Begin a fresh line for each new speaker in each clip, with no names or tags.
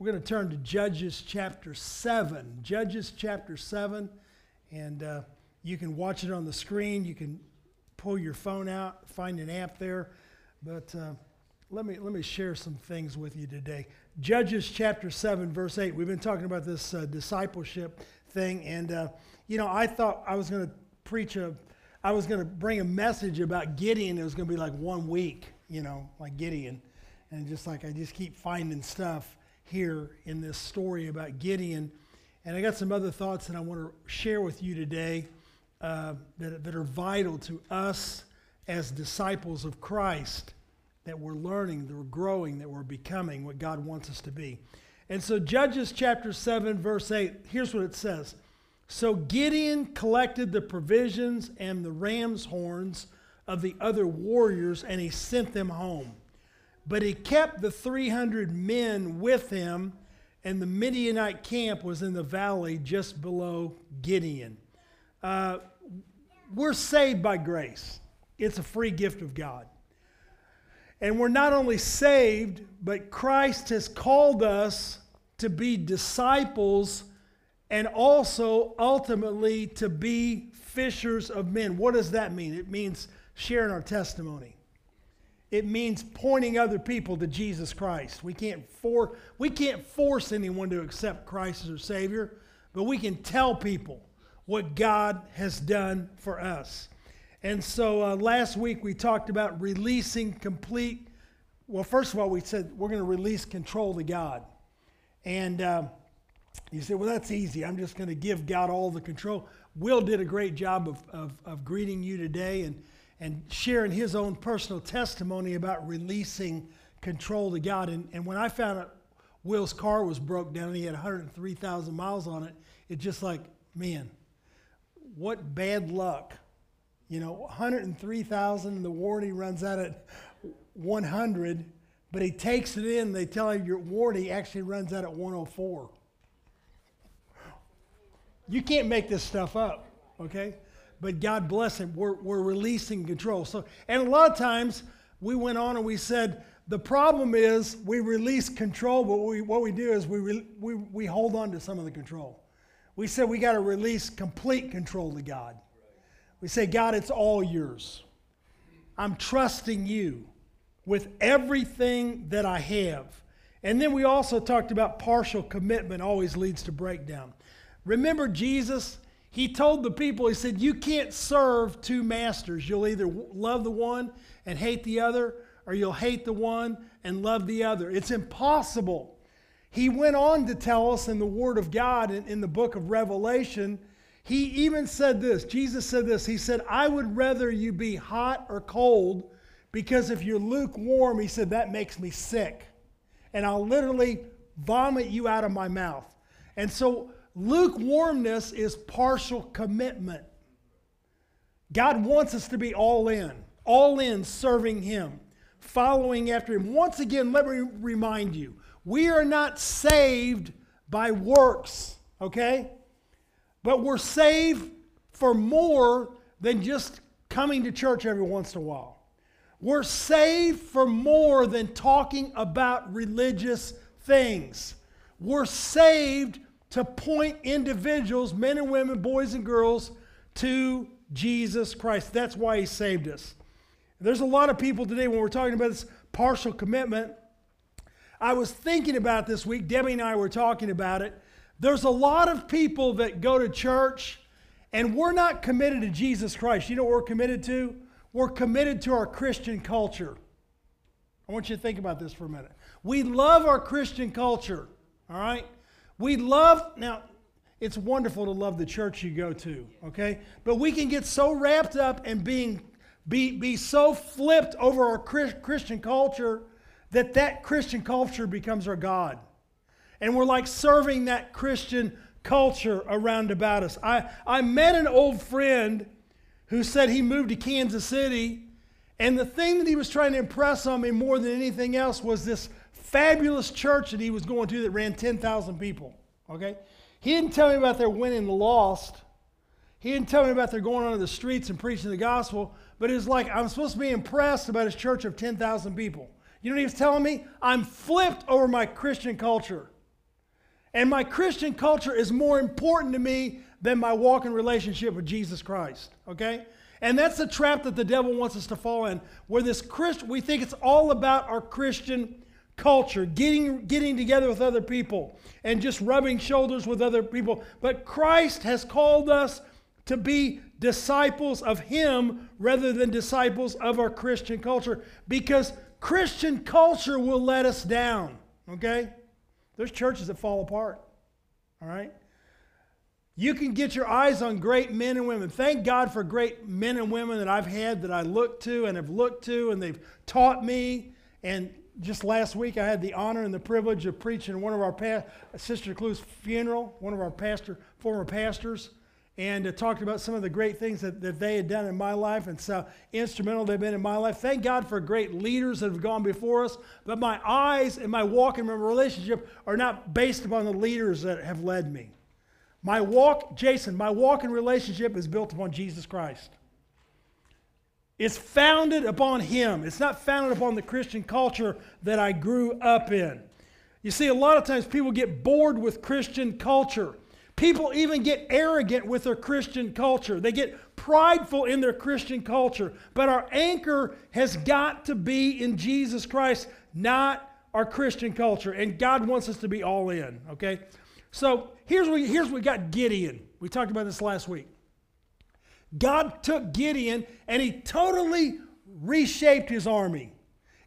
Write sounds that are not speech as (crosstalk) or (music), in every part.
we're going to turn to Judges chapter 7. Judges chapter 7. And uh, you can watch it on the screen. You can pull your phone out, find an app there. But uh, let, me, let me share some things with you today. Judges chapter 7, verse 8. We've been talking about this uh, discipleship thing. And, uh, you know, I thought I was going to preach a, I was going to bring a message about Gideon. It was going to be like one week, you know, like Gideon. And just like I just keep finding stuff here in this story about Gideon. And I got some other thoughts that I want to share with you today uh, that, that are vital to us as disciples of Christ that we're learning, that we're growing, that we're becoming what God wants us to be. And so, Judges chapter 7, verse 8, here's what it says So Gideon collected the provisions and the ram's horns of the other warriors, and he sent them home. But he kept the 300 men with him, and the Midianite camp was in the valley just below Gideon. Uh, we're saved by grace, it's a free gift of God. And we're not only saved, but Christ has called us to be disciples and also ultimately to be fishers of men. What does that mean? It means sharing our testimony. It means pointing other people to Jesus Christ. We can't, for, we can't force anyone to accept Christ as their Savior, but we can tell people what God has done for us. And so uh, last week we talked about releasing complete. Well, first of all, we said we're going to release control to God. And uh, you say, well, that's easy. I'm just going to give God all the control. Will did a great job of, of, of greeting you today. And and sharing his own personal testimony about releasing control to God. And, and when I found out Will's car was broke down and he had 103,000 miles on it, it's just like, man, what bad luck. You know, 103,000, the warranty runs out at 100, but he takes it in. They tell him your warranty actually runs out at 104. You can't make this stuff up, okay? But God bless him, we're, we're releasing control. So, and a lot of times we went on and we said, the problem is we release control, but we, what we do is we, re, we, we hold on to some of the control. We said we got to release complete control to God. We say, God, it's all yours. I'm trusting you with everything that I have. And then we also talked about partial commitment always leads to breakdown. Remember Jesus? He told the people, he said, You can't serve two masters. You'll either love the one and hate the other, or you'll hate the one and love the other. It's impossible. He went on to tell us in the Word of God in, in the book of Revelation, he even said this. Jesus said this. He said, I would rather you be hot or cold because if you're lukewarm, he said, that makes me sick. And I'll literally vomit you out of my mouth. And so, Lukewarmness is partial commitment. God wants us to be all in, all in serving Him, following after Him. Once again, let me remind you we are not saved by works, okay? But we're saved for more than just coming to church every once in a while. We're saved for more than talking about religious things. We're saved to point individuals, men and women, boys and girls, to Jesus Christ. That's why He saved us. There's a lot of people today when we're talking about this partial commitment. I was thinking about this week, Debbie and I were talking about it. There's a lot of people that go to church and we're not committed to Jesus Christ. You know what we're committed to? We're committed to our Christian culture. I want you to think about this for a minute. We love our Christian culture, all right? We love, now, it's wonderful to love the church you go to, okay? But we can get so wrapped up and being be, be so flipped over our Christian culture that that Christian culture becomes our God. And we're like serving that Christian culture around about us. I, I met an old friend who said he moved to Kansas City, and the thing that he was trying to impress on me more than anything else was this fabulous church that he was going to that ran 10,000 people. Okay? He didn't tell me about their winning lost. He didn't tell me about their going onto the streets and preaching the gospel, but it was like I'm supposed to be impressed about his church of 10,000 people. You know what he was telling me? I'm flipped over my Christian culture. And my Christian culture is more important to me than my walking relationship with Jesus Christ. Okay? And that's the trap that the devil wants us to fall in, where this Christ, we think it's all about our Christian culture, getting, getting together with other people and just rubbing shoulders with other people. But Christ has called us to be disciples of Him rather than disciples of our Christian culture because Christian culture will let us down, okay? There's churches that fall apart, all right? You can get your eyes on great men and women. Thank God for great men and women that I've had that I look to and have looked to, and they've taught me. And just last week, I had the honor and the privilege of preaching one of our pa- Sister Clue's funeral, one of our pastor, former pastors, and uh, talked about some of the great things that, that they had done in my life and so instrumental they've been in my life. Thank God for great leaders that have gone before us, but my eyes and my walk in my relationship are not based upon the leaders that have led me. My walk, Jason, my walk in relationship is built upon Jesus Christ. It's founded upon Him. It's not founded upon the Christian culture that I grew up in. You see, a lot of times people get bored with Christian culture. People even get arrogant with their Christian culture. They get prideful in their Christian culture. But our anchor has got to be in Jesus Christ, not our Christian culture. And God wants us to be all in, okay? So here's what, here's what we got Gideon. We talked about this last week. God took Gideon and he totally reshaped his army.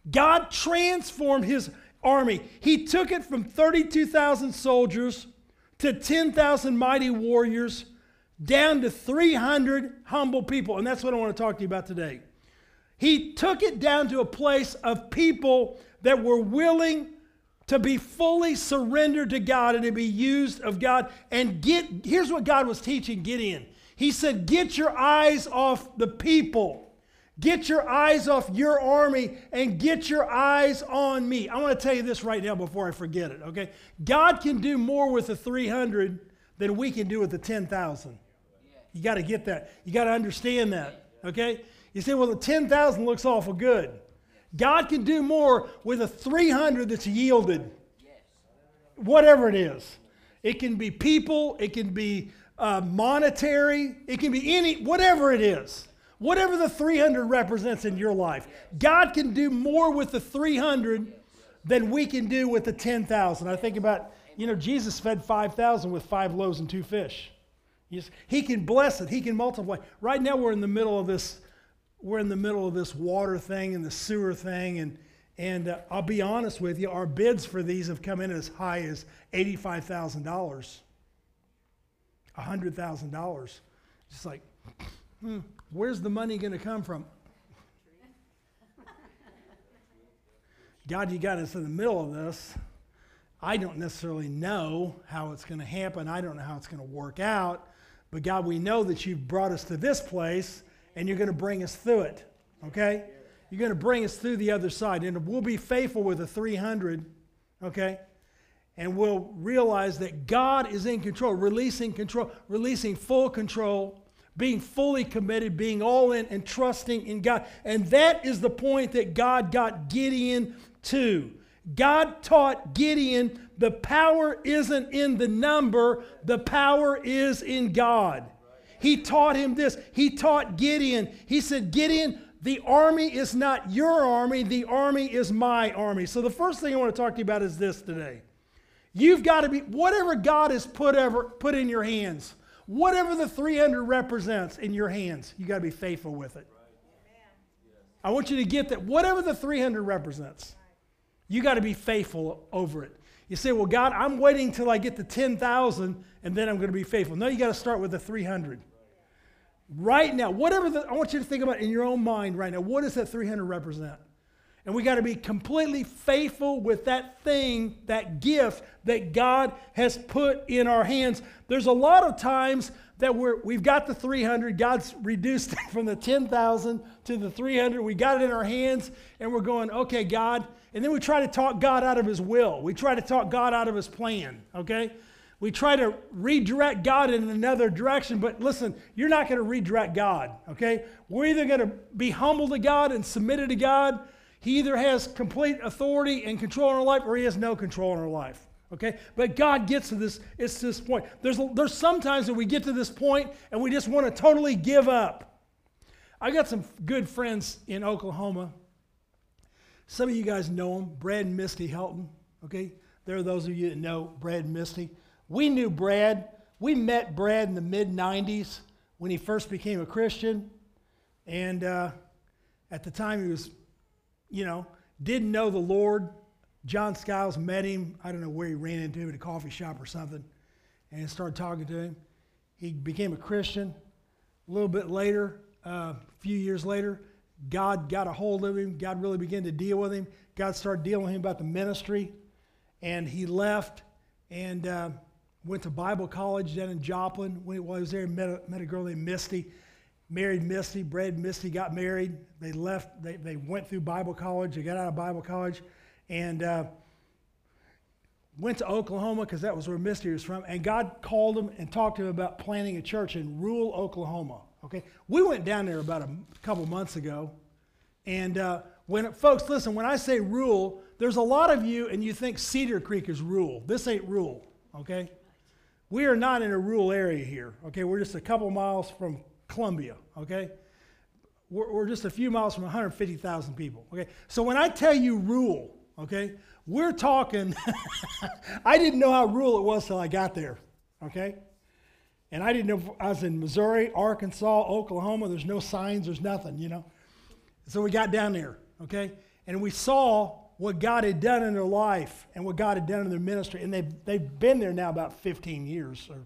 God transformed his army. He took it from 32,000 soldiers to 10,000 mighty warriors down to 300 humble people. And that's what I want to talk to you about today. He took it down to a place of people that were willing to be fully surrendered to God and to be used of God. And get, here's what God was teaching Gideon He said, Get your eyes off the people. Get your eyes off your army and get your eyes on me. I want to tell you this right now before I forget it, okay? God can do more with the 300 than we can do with the 10,000. You got to get that. You got to understand that, okay? You say, well, the 10,000 looks awful good. God can do more with a 300 that's yielded. Whatever it is. It can be people, it can be uh, monetary, it can be any, whatever it is. Whatever the 300 represents in your life. God can do more with the 300 than we can do with the 10,000. I think about, you know, Jesus fed 5,000 with five loaves and two fish. He can bless it, He can multiply. Right now, we're in the middle of this we're in the middle of this water thing and the sewer thing and and uh, I'll be honest with you, our bids for these have come in as high as $85,000, $100,000. Just like, hmm, where's the money going to come from? God, you got us in the middle of this. I don't necessarily know how it's going to happen. I don't know how it's going to work out. But God, we know that you've brought us to this place and you're going to bring us through it. Okay? You're going to bring us through the other side. And we'll be faithful with the 300. Okay? And we'll realize that God is in control, releasing control, releasing full control, being fully committed, being all in, and trusting in God. And that is the point that God got Gideon to. God taught Gideon the power isn't in the number, the power is in God. He taught him this. He taught Gideon. He said, Gideon, the army is not your army, the army is my army. So the first thing I want to talk to you about is this today. You've got to be, whatever God has put, ever, put in your hands, whatever the 300 represents in your hands, you got to be faithful with it. I want you to get that. Whatever the 300 represents, you got to be faithful over it. You say, well, God, I'm waiting till I get to 10,000 and then I'm going to be faithful. No, you got to start with the 300 right now, whatever the, I want you to think about in your own mind right now, what does that 300 represent? And we got to be completely faithful with that thing, that gift that God has put in our hands. There's a lot of times that we're, we've got the 300, God's reduced (laughs) it from the 10,000 to the 300. We got it in our hands, and we're going, okay, God. And then we try to talk God out of His will. We try to talk God out of His plan, okay? we try to redirect God in another direction, but listen, you're not going to redirect God, okay? We're either going to be humble to God and submitted to God. He either has complete authority and control in our life or he has no control in our life, Okay? But God gets to this, it's this point. There's, there's sometimes that we get to this point and we just want to totally give up. I got some good friends in Oklahoma. Some of you guys know them, Brad and Misty Helton. Okay? There are those of you that know Brad and Misty. We knew Brad. We met Brad in the mid 90s when he first became a Christian. And uh, at the time, he was, you know, didn't know the Lord. John Skiles met him. I don't know where he ran into him at a coffee shop or something, and started talking to him. He became a Christian. A little bit later, uh, a few years later, God got a hold of him. God really began to deal with him. God started dealing with him about the ministry, and he left and uh, went to Bible college down in Joplin. When he was there, met a, met a girl named Misty. Married Misty. Brad and Misty got married. They left. They, they went through Bible college. They got out of Bible college and uh, went to Oklahoma because that was where Misty was from. And God called him and talked to him about planting a church in rural Oklahoma. Okay, we went down there about a couple months ago, and uh, when folks listen, when I say rural, there's a lot of you and you think Cedar Creek is rural. This ain't rural. Okay, we are not in a rural area here. Okay, we're just a couple miles from Columbia. Okay. We're, we're just a few miles from 150,000 people. Okay, so when I tell you rural, okay? We're talking, (laughs) I didn't know how rural it was till I got there, okay? And I didn't know, I was in Missouri, Arkansas, Oklahoma, there's no signs, there's nothing, you know? So we got down there, okay? And we saw what God had done in their life and what God had done in their ministry. And they've, they've been there now about 15 years, or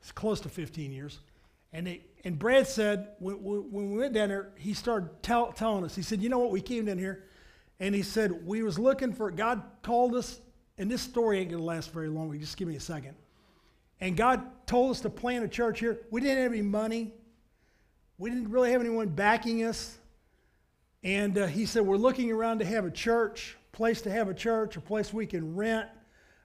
it's close to 15 years. And, they, and Brad said, when, when we went down there, he started tell, telling us, he said, you know what, we came down here and he said, We was looking for, God called us, and this story ain't going to last very long. Just give me a second. And God told us to plant a church here. We didn't have any money, we didn't really have anyone backing us. And uh, he said, We're looking around to have a church, place to have a church, a place we can rent.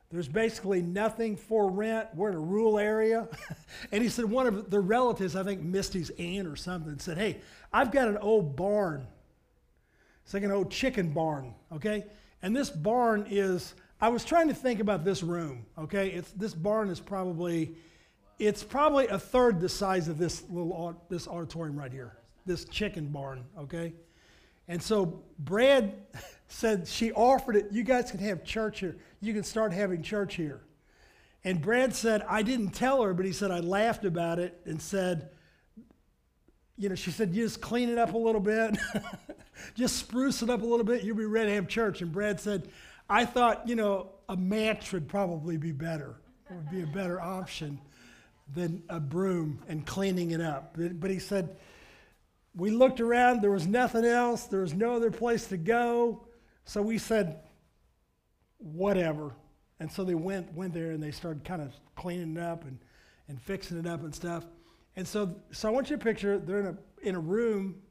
There's basically nothing for rent. We're in a rural area. (laughs) and he said, one of the relatives, I think Misty's aunt or something, said, Hey, I've got an old barn it's like an old chicken barn, okay? And this barn is, I was trying to think about this room, okay? It's, this barn is probably, it's probably a third the size of this little, this auditorium right here, this chicken barn, okay? And so Brad (laughs) said she offered it, you guys can have church here. You can start having church here. And Brad said, I didn't tell her, but he said, I laughed about it and said, you know, she said, you just clean it up a little bit, (laughs) just spruce it up a little bit, you'll be ready to have church. And Brad said, I thought, you know, a match would probably be better. It would be a better option than a broom and cleaning it up. But, but he said, we looked around, there was nothing else, there was no other place to go. So we said, whatever. And so they went, went there and they started kind of cleaning it up and, and fixing it up and stuff. And so, so I want you to picture they're in a, in a room,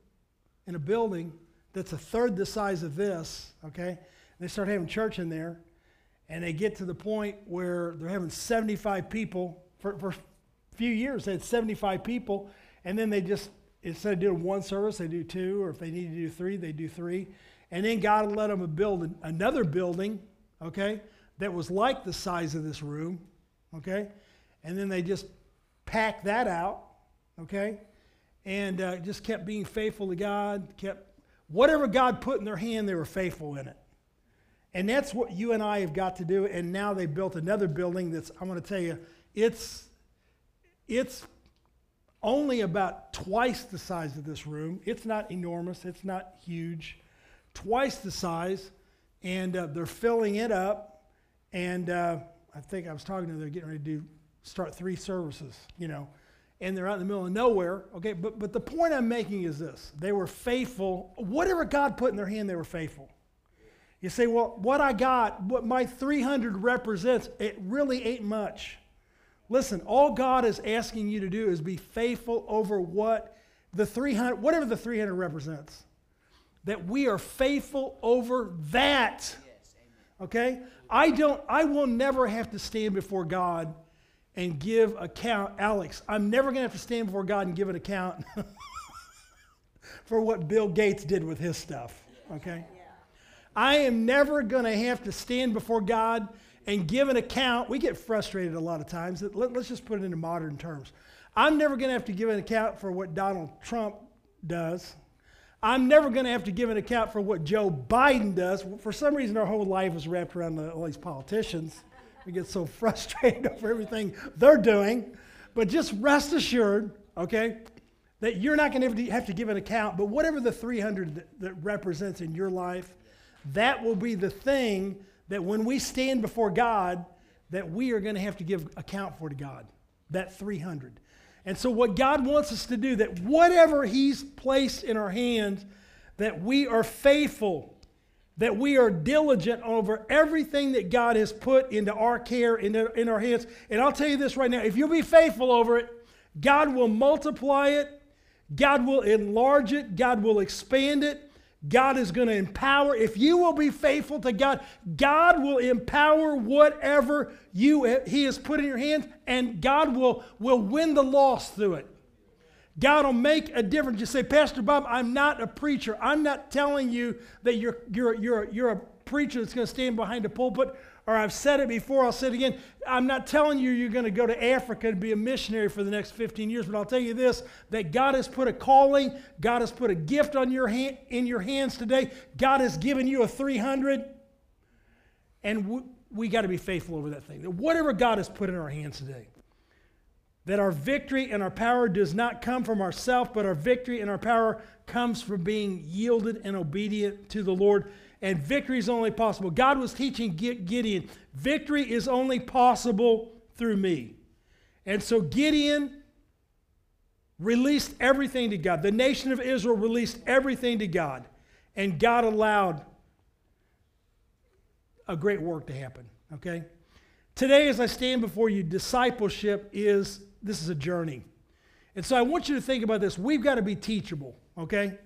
in a building that's a third the size of this, okay? They start having church in there, and they get to the point where they're having 75 people. For, for a few years, they had 75 people, and then they just, instead of doing one service, they do two, or if they need to do three, they do three. And then God let them build another building, okay, that was like the size of this room, okay? And then they just packed that out okay? And uh, just kept being faithful to God, kept whatever God put in their hand, they were faithful in it. And that's what you and I have got to do. And now they built another building that's, I'm going to tell you, it's, it's only about twice the size of this room. It's not enormous, it's not huge. Twice the size. And uh, they're filling it up. And uh, I think I was talking to them, they're getting ready to do, start three services, you know and they're out in the middle of nowhere. Okay, but, but the point I'm making is this they were faithful. Whatever God put in their hand, they were faithful. You say, well, what I got, what my 300 represents, it really ain't much. Listen, all God is asking you to do is be faithful over what the 300, whatever the 300 represents. That we are faithful over that. Okay? I don't, I will never have to stand before God and give account. Alex, I'm never going to have to stand before God and give an account (laughs) for what Bill Gates did with his stuff, okay? I am never going to have to stand before God and give an account. We get frustrated a lot of times. Let, us just put it into modern terms. I'm never going to have to give an account for what Donald Trump does. I'm never going to have to give an account for what Joe Biden does. For some reason, our whole life is wrapped around the, all these politicians. We get so (laughs) frustrated over everything they're doing. But just rest assured, okay, that you're not going to have to give an account. But whatever the 300 that, that represents in your life, that will be the thing that when we stand before God, that we are going to have to give account for to God. That 300. And so, what God wants us to do, that whatever He's placed in our hands, that we are faithful, that we are diligent over everything that God has put into our care, in our hands. And I'll tell you this right now if you'll be faithful over it, God will multiply it, God will enlarge it, God will expand it. God is going to empower. If you will be faithful to God, God will empower whatever you He has put in your hands, and God will, will win the loss through it. God will make a difference. You say, Pastor Bob, I'm not a preacher. I'm not telling you that you're, you're, you're, you're a preacher that's going to stand behind a pulpit or I've said it before, I'll say it again. I'm not telling you you're going to go to Africa and be a missionary for the next 15 years, but I'll tell you this that God has put a calling, God has put a gift on your hand, in your hands today. God has given you a 300, and we, we got to be faithful over that thing. Whatever God has put in our hands today, that our victory and our power does not come from ourselves, but our victory and our power comes from being yielded and obedient to the Lord and victory is only possible. God was teaching Gideon, victory is only possible through me. And so Gideon released everything to God. The nation of Israel released everything to God. And God allowed a great work to happen. Okay? Today, as I stand before you, discipleship is this is a journey. And so I want you to think about this. We've got to be teachable, okay?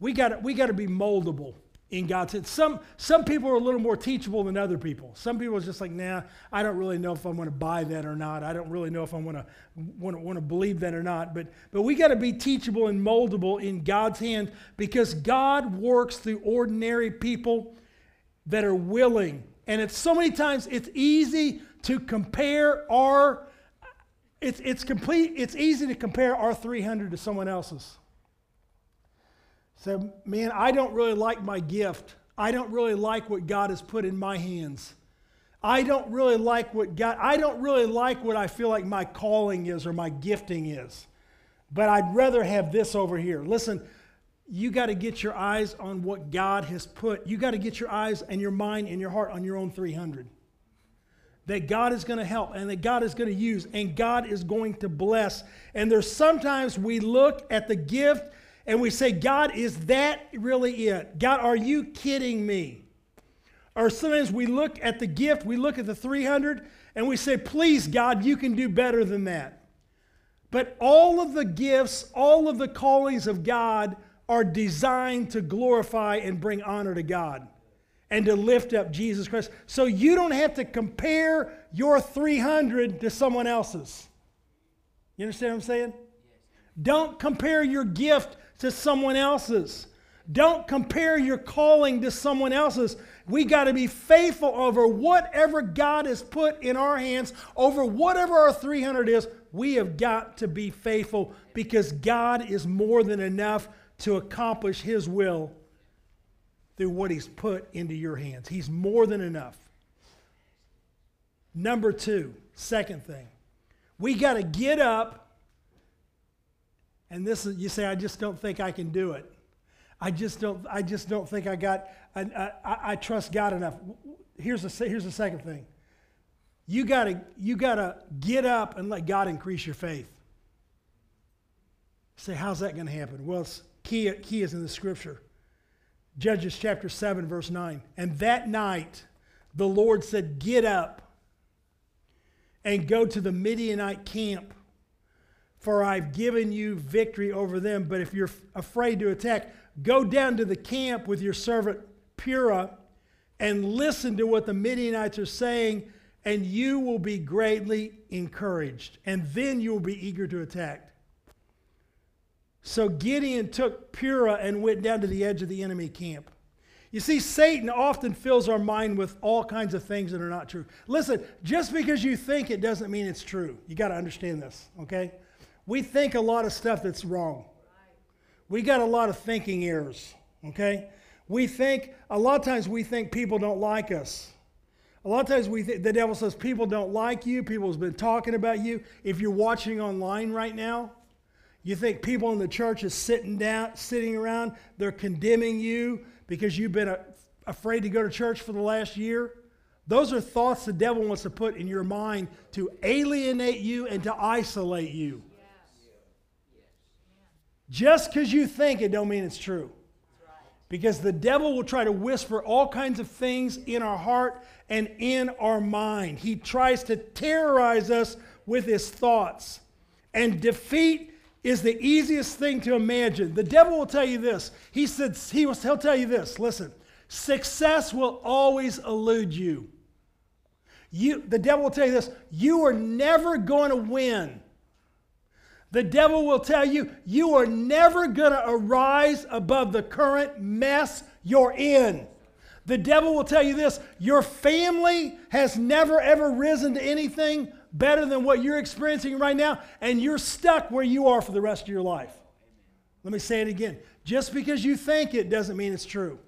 We got we got to be moldable in God's hands. Some, some people are a little more teachable than other people. Some people are just like, nah, I don't really know if I'm going to buy that or not. I don't really know if I'm going to want to, believe that or not. But, but we got to be teachable and moldable in God's hands because God works through ordinary people that are willing. And it's so many times it's easy to compare our, it's, it's complete, it's easy to compare our 300 to someone else's. So, man, I don't really like my gift. I don't really like what God has put in my hands. I don't really like what God, I don't really like what I feel like my calling is or my gifting is. But I'd rather have this over here. Listen, you got to get your eyes on what God has put. You got to get your eyes and your mind and your heart on your own 300. That God is going to help and that God is going to use and God is going to bless. And there's sometimes we look at the gift and we say, God, is that really it? God, are you kidding me? Or sometimes we look at the gift, we look at the 300, and we say, please, God, you can do better than that. But all of the gifts, all of the callings of God are designed to glorify and bring honor to God and to lift up Jesus Christ. So you don't have to compare your 300 to someone else's. You understand what I'm saying? Don't compare your gift to someone else's. Don't compare your calling to someone else's. We got to be faithful over whatever God has put in our hands, over whatever our 300 is. We have got to be faithful because God is more than enough to accomplish His will through what He's put into your hands. He's more than enough. Number two, second thing, we got to get up and this is, you say, I just don't think I can do it. I just don't, I just don't think I got, I, I, I trust God enough. Here's the, here's the second thing. You gotta, you gotta get up and let God increase your faith. Say, how's that going to happen? Well, key, key is in the scripture. Judges chapter 7, verse 9. And that night, the Lord said, Get up and go to the Midianite camp for I've given you victory over them. But if you're afraid to attack, go down to the camp with your servant Purah and listen to what the Midianites are saying, and you will be greatly encouraged. And then you will be eager to attack. So Gideon took Purah and went down to the edge of the enemy camp. You see, Satan often fills our mind with all kinds of things that are not true. Listen, just because you think it doesn't mean it's true. You got to understand this, okay? We think a lot of stuff that's wrong. We got a lot of thinking errors, okay? We think, a lot of times we think people don't like us. A lot of times we th- the devil says people don't like you, people have been talking about you. If you're watching online right now, you think people in the church is sitting down, sitting around, they're condemning you because you've been a, afraid to go to church for the last year. Those are thoughts the devil wants to put in your mind to alienate you and to isolate you. Just because you think it don't mean it's true. Because the devil will try to whisper all kinds of things in our heart and in our mind. He tries to terrorize us with his thoughts. And defeat is the easiest thing to imagine. The devil will tell you this. He said he will, he'll tell you this. Listen, success will always elude you. You the devil will tell you this, you are never going to win. The devil will tell you you are never going to arise above the current mess you're in. The devil will tell you this your family has never ever risen to anything better than what you're experiencing right now, and you're stuck where you are for the rest of your life. Let me say it again. Just because you think it doesn't mean it's true.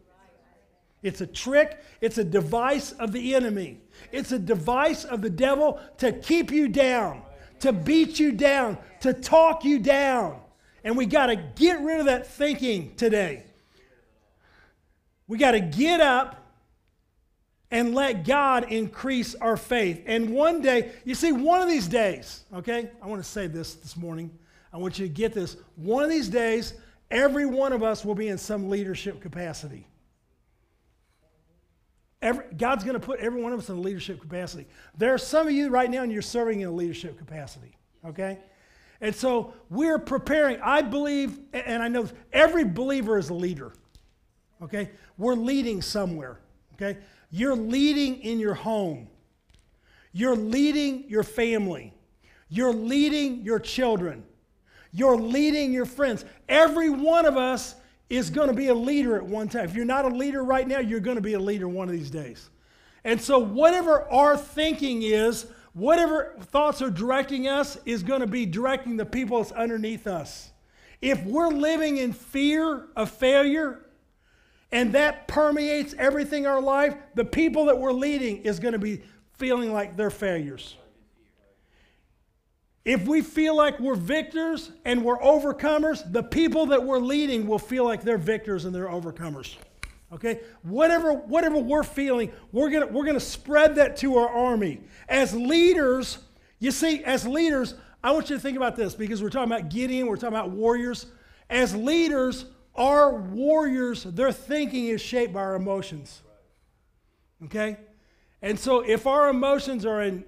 It's a trick, it's a device of the enemy, it's a device of the devil to keep you down, to beat you down, to talk you down. And we got to get rid of that thinking today. We got to get up and let God increase our faith. And one day, you see, one of these days, okay, I want to say this this morning. I want you to get this. One of these days, every one of us will be in some leadership capacity. Every, God's going to put every one of us in a leadership capacity. There are some of you right now, and you're serving in a leadership capacity, okay? And so we're preparing. I believe, and I know every believer is a leader, okay? We're leading somewhere, okay? You're leading in your home. You're leading your family. You're leading your children. You're leading your friends. Every one of us is going to be a leader at one time. If you're not a leader right now, you're going to be a leader one of these days. And so, whatever our thinking is, whatever thoughts are directing us, is going to be directing the people that's underneath us. If we're living in fear of failure, and that permeates everything in our life, the people that we're leading is going to be feeling like they're failures. If we feel like we're victors and we're overcomers, the people that we're leading will feel like they're victors and they're overcomers. Okay? Whatever, whatever we're feeling, we're gonna, we're gonna spread that to our army. As leaders, you see, as leaders, I want you to think about this because we're talking about Gideon, we're talking about warriors. As leaders, our warriors, their thinking is shaped by our emotions. Okay? And so if our emotions are in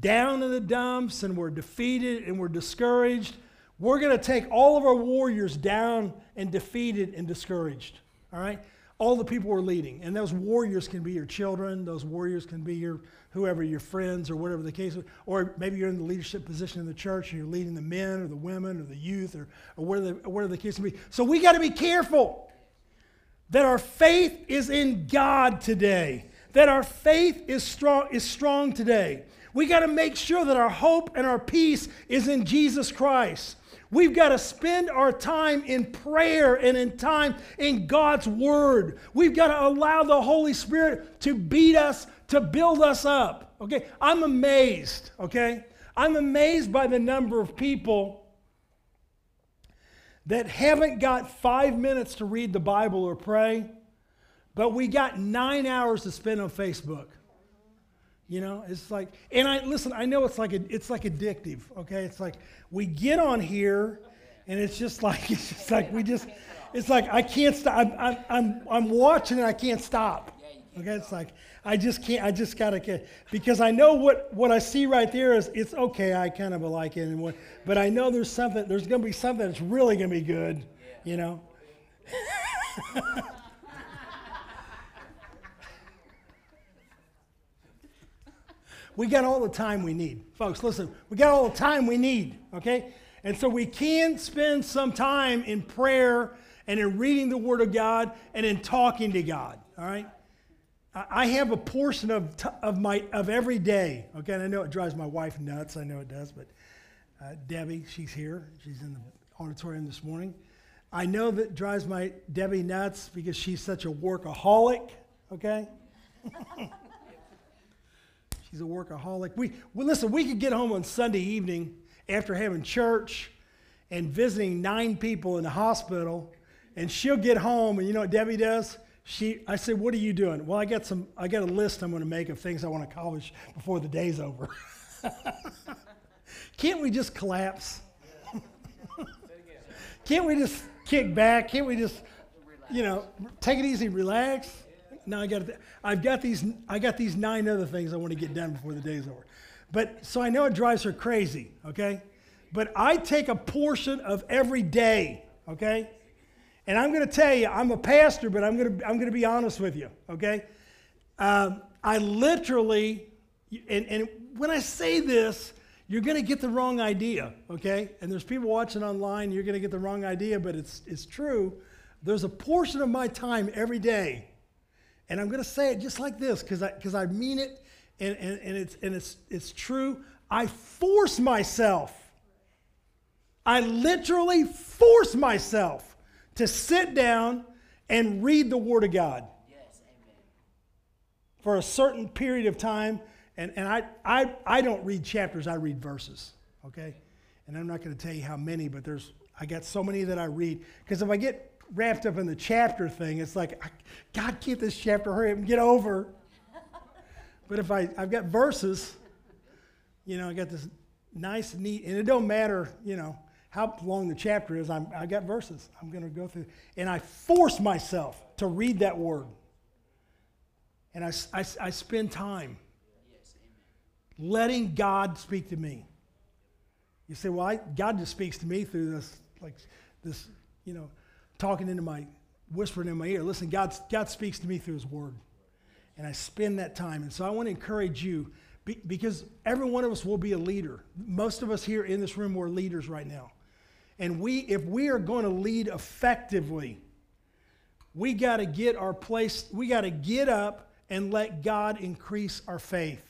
down in the dumps and we're defeated and we're discouraged, we're going to take all of our warriors down and defeated and discouraged. All right? All the people we're leading. And those warriors can be your children, those warriors can be your whoever, your friends, or whatever the case, is, or maybe you're in the leadership position in the church and you're leading the men or the women or the youth or, or whatever, the, whatever the case may be. So we got to be careful that our faith is in God today, that our faith is strong, is strong today. We got to make sure that our hope and our peace is in Jesus Christ. We've got to spend our time in prayer and in time in God's Word. We've got to allow the Holy Spirit to beat us to build us up. Okay? I'm amazed, okay? I'm amazed by the number of people that haven't got five minutes to read the Bible or pray, but we got nine hours to spend on Facebook. You know, it's like, and I listen. I know it's like a, it's like addictive. Okay, it's like we get on here, and it's just like (laughs) it's just like we just, it's like I can't stop. I'm I'm I'm, I'm watching and I can't stop. Okay, it's like I just can't. I just gotta get because I know what what I see right there is it's okay. I kind of like it and what, but I know there's something. There's gonna be something that's really gonna be good. You know. (laughs) we got all the time we need, folks. Listen, we got all the time we need. Okay, and so we can spend some time in prayer and in reading the Word of God and in talking to God. All right? I have a portion of, t- of, my, of every day, okay? And I know it drives my wife nuts. I know it does, but uh, Debbie, she's here. She's in the auditorium this morning. I know that drives my Debbie nuts because she's such a workaholic, okay? (laughs) she's a workaholic. We, well, listen, we could get home on Sunday evening after having church and visiting nine people in the hospital, and she'll get home, and you know what Debbie does? She, I said, "What are you doing?" Well, I got some. I got a list I'm going to make of things I want to accomplish before the day's over. (laughs) Can't we just collapse? (laughs) Can't we just kick back? Can't we just, you know, take it easy, relax? No, I got. I've got these. I got these nine other things I want to get done before the day's over. But so I know it drives her crazy. Okay, but I take a portion of every day. Okay, and I'm going to tell you, I'm a pastor, but I'm going to, I'm going to be honest with you, okay? Um, I literally, and, and when I say this, you're going to get the wrong idea, okay? And there's people watching online, you're going to get the wrong idea, but it's, it's true. There's a portion of my time every day, and I'm going to say it just like this because I, cause I mean it and, and, and, it's, and it's, it's true. I force myself. I literally force myself to sit down and read the Word of God
Yes, amen.
for a certain period of time. And, and I, I, I don't read chapters, I read verses, okay? And I'm not going to tell you how many, but there's, I got so many that I read. Because if I get wrapped up in the chapter thing, it's like, God, keep this chapter, hurry up and get over. (laughs) but if I, I've got verses, you know, I got this nice, neat, and it don't matter, you know, how long the chapter is, I'm, I got verses. I'm going to go through. And I force myself to read that word. And I, I, I spend time letting God speak to me. You say, well, I, God just speaks to me through this, like this, you know, talking into my, whispering in my ear. Listen, God, God speaks to me through his word. And I spend that time. And so I want to encourage you be, because every one of us will be a leader. Most of us here in this room are leaders right now. And we, if we are going to lead effectively, we got to get our place, we got to get up and let God increase our faith.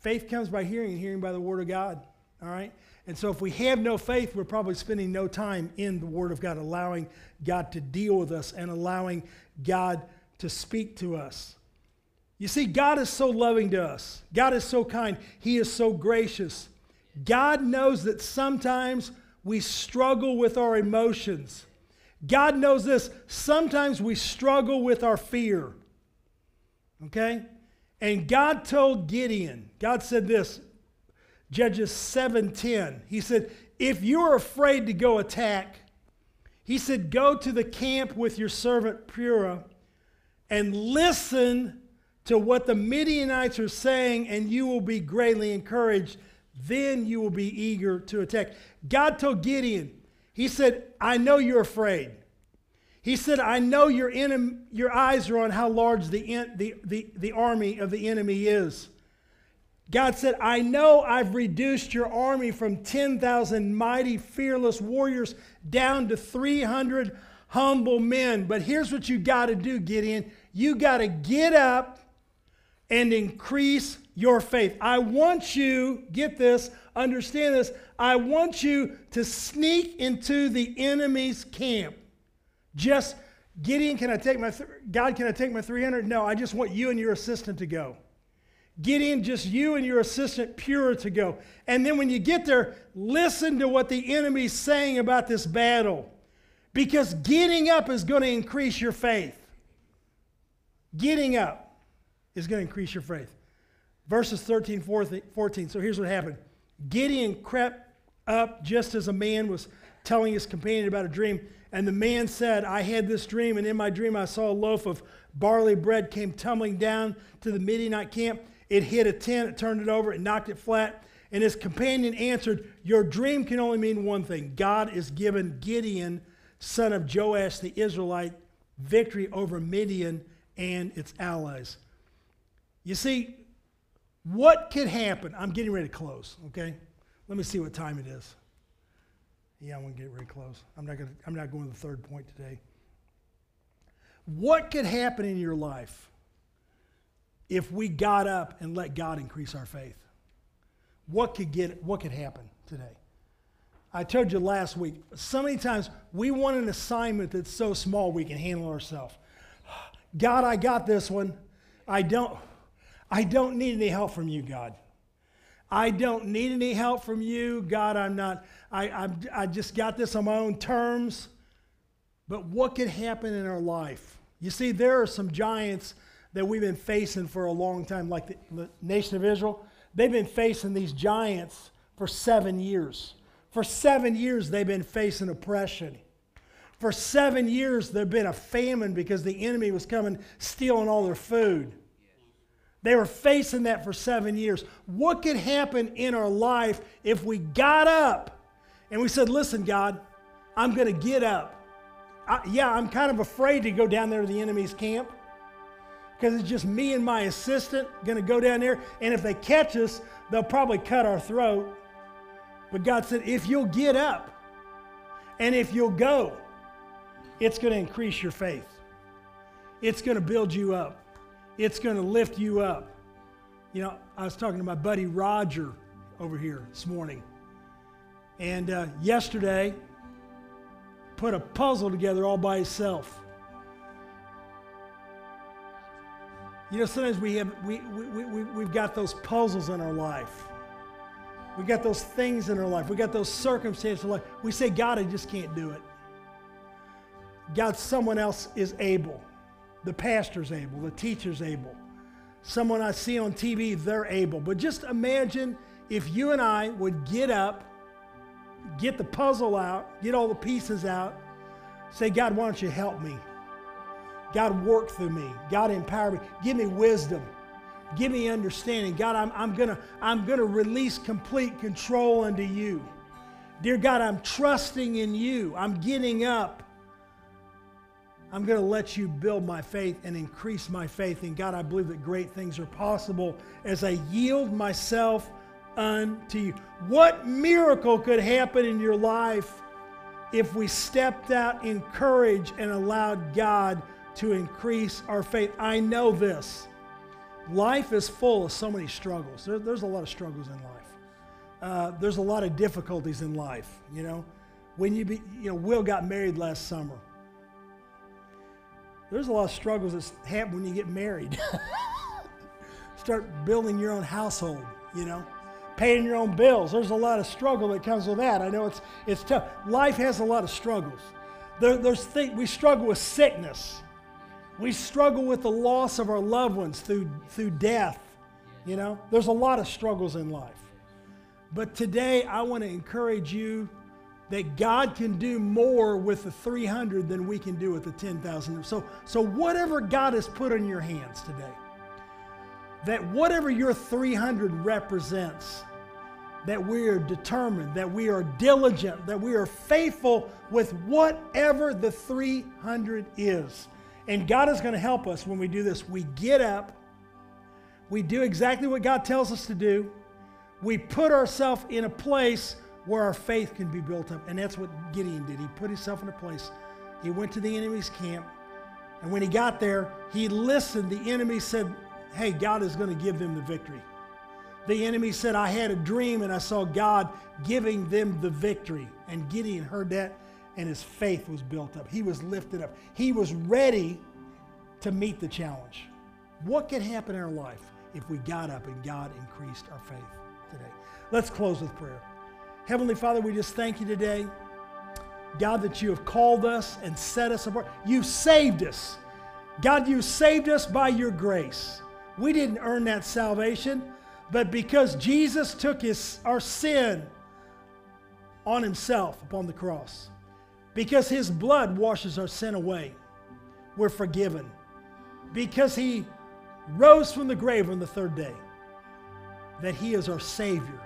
Faith comes by hearing, and hearing by the Word of God. All right? And so if we have no faith, we're probably spending no time in the Word of God, allowing God to deal with us and allowing God to speak to us. You see, God is so loving to us. God is so kind. He is so gracious. God knows that sometimes we struggle with our emotions. God knows this. Sometimes we struggle with our fear. Okay? And God told Gideon, God said this, Judges 7:10. He said, "If you're afraid to go attack, he said, go to the camp with your servant Purah and listen to what the Midianites are saying, and you will be greatly encouraged. Then you will be eager to attack. God told Gideon, He said, I know you're afraid. He said, I know your, enemy, your eyes are on how large the, the, the, the army of the enemy is. God said, I know I've reduced your army from 10,000 mighty, fearless warriors down to 300 humble men. But here's what you got to do, Gideon. You got to get up and increase your faith. I want you, get this, understand this, I want you to sneak into the enemy's camp. Just, Gideon, can I take my, th- God, can I take my 300? No, I just want you and your assistant to go. Gideon, just you and your assistant Purah to go. And then when you get there, listen to what the enemy's saying about this battle. Because getting up is going to increase your faith. Getting up is going to increase your faith. Verses 13, 14. So here's what happened Gideon crept up just as a man was telling his companion about a dream. And the man said, I had this dream, and in my dream I saw a loaf of barley bread came tumbling down to the Midianite camp. It hit a tent, it turned it over, it knocked it flat. And his companion answered, Your dream can only mean one thing God is giving Gideon, son of Joash the Israelite, victory over Midian and its allies. You see, what could happen? I'm getting ready to close, okay? Let me see what time it is. Yeah, I'm gonna get really close. I'm not gonna. I'm not going to the third point today. What could happen in your life if we got up and let God increase our faith? What could get? What could happen today? I told you last week. So many times we want an assignment that's so small we can handle ourselves. (sighs) God, I got this one. I don't. I don't need any help from you, God. I don't need any help from you, God. I'm not. I, I'm, I just got this on my own terms. But what could happen in our life? You see, there are some giants that we've been facing for a long time, like the, the nation of Israel. They've been facing these giants for seven years. For seven years, they've been facing oppression. For seven years, there'd been a famine because the enemy was coming, stealing all their food. They were facing that for seven years. What could happen in our life if we got up and we said, Listen, God, I'm going to get up. I, yeah, I'm kind of afraid to go down there to the enemy's camp because it's just me and my assistant going to go down there. And if they catch us, they'll probably cut our throat. But God said, If you'll get up and if you'll go, it's going to increase your faith, it's going to build you up. It's going to lift you up. You know, I was talking to my buddy Roger over here this morning. And uh, yesterday, put a puzzle together all by himself. You know, sometimes we have we, we, we, we've got those puzzles in our life. We got those things in our life. We got those circumstances in life. We say, God, I just can't do it. God, someone else is able. The pastor's able, the teacher's able. Someone I see on TV, they're able. But just imagine if you and I would get up, get the puzzle out, get all the pieces out, say, God, why don't you help me? God, work through me. God, empower me. Give me wisdom. Give me understanding. God, I'm, I'm going to I'm gonna release complete control unto you. Dear God, I'm trusting in you. I'm getting up. I'm going to let you build my faith and increase my faith. And God, I believe that great things are possible as I yield myself unto you. What miracle could happen in your life if we stepped out in courage and allowed God to increase our faith? I know this. Life is full of so many struggles. There, there's a lot of struggles in life. Uh, there's a lot of difficulties in life. You know, when you be, you know, Will got married last summer there's a lot of struggles that happen when you get married. (laughs) Start building your own household, you know, paying your own bills. There's a lot of struggle that comes with that. I know it's, it's tough. Life has a lot of struggles. There, there's th- we struggle with sickness. We struggle with the loss of our loved ones through, through death. You know, there's a lot of struggles in life. But today, I want to encourage you that God can do more with the 300 than we can do with the 10,000. So, so whatever God has put in your hands today, that whatever your 300 represents, that we are determined, that we are diligent, that we are faithful with whatever the 300 is. And God is going to help us when we do this. We get up, we do exactly what God tells us to do, we put ourselves in a place where our faith can be built up. And that's what Gideon did. He put himself in a place. He went to the enemy's camp. And when he got there, he listened. The enemy said, Hey, God is going to give them the victory. The enemy said, I had a dream and I saw God giving them the victory. And Gideon heard that and his faith was built up. He was lifted up. He was ready to meet the challenge. What could happen in our life if we got up and God increased our faith today? Let's close with prayer. Heavenly Father, we just thank you today. God, that you have called us and set us apart. You saved us. God, you saved us by your grace. We didn't earn that salvation, but because Jesus took his, our sin on himself upon the cross, because his blood washes our sin away, we're forgiven. Because he rose from the grave on the third day, that he is our Savior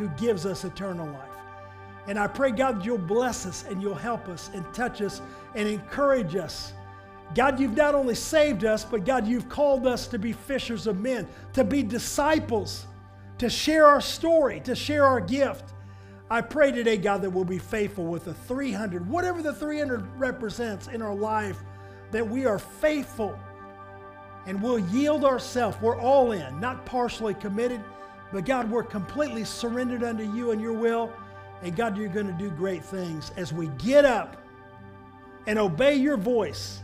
who gives us eternal life. And I pray, God, that you'll bless us and you'll help us and touch us and encourage us. God, you've not only saved us, but God, you've called us to be fishers of men, to be disciples, to share our story, to share our gift. I pray today, God, that we'll be faithful with the 300, whatever the 300 represents in our life, that we are faithful and we'll yield ourselves. We're all in, not partially committed, but God, we're completely surrendered unto you and your will. And God, you're going to do great things as we get up and obey your voice.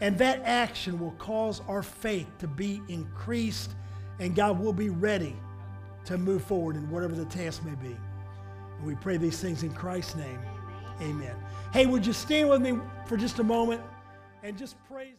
And that action will cause our faith to be increased. And God will be ready to move forward in whatever the task may be. And we pray these things in Christ's name. Amen. Hey, would you stand with me for just a moment and just praise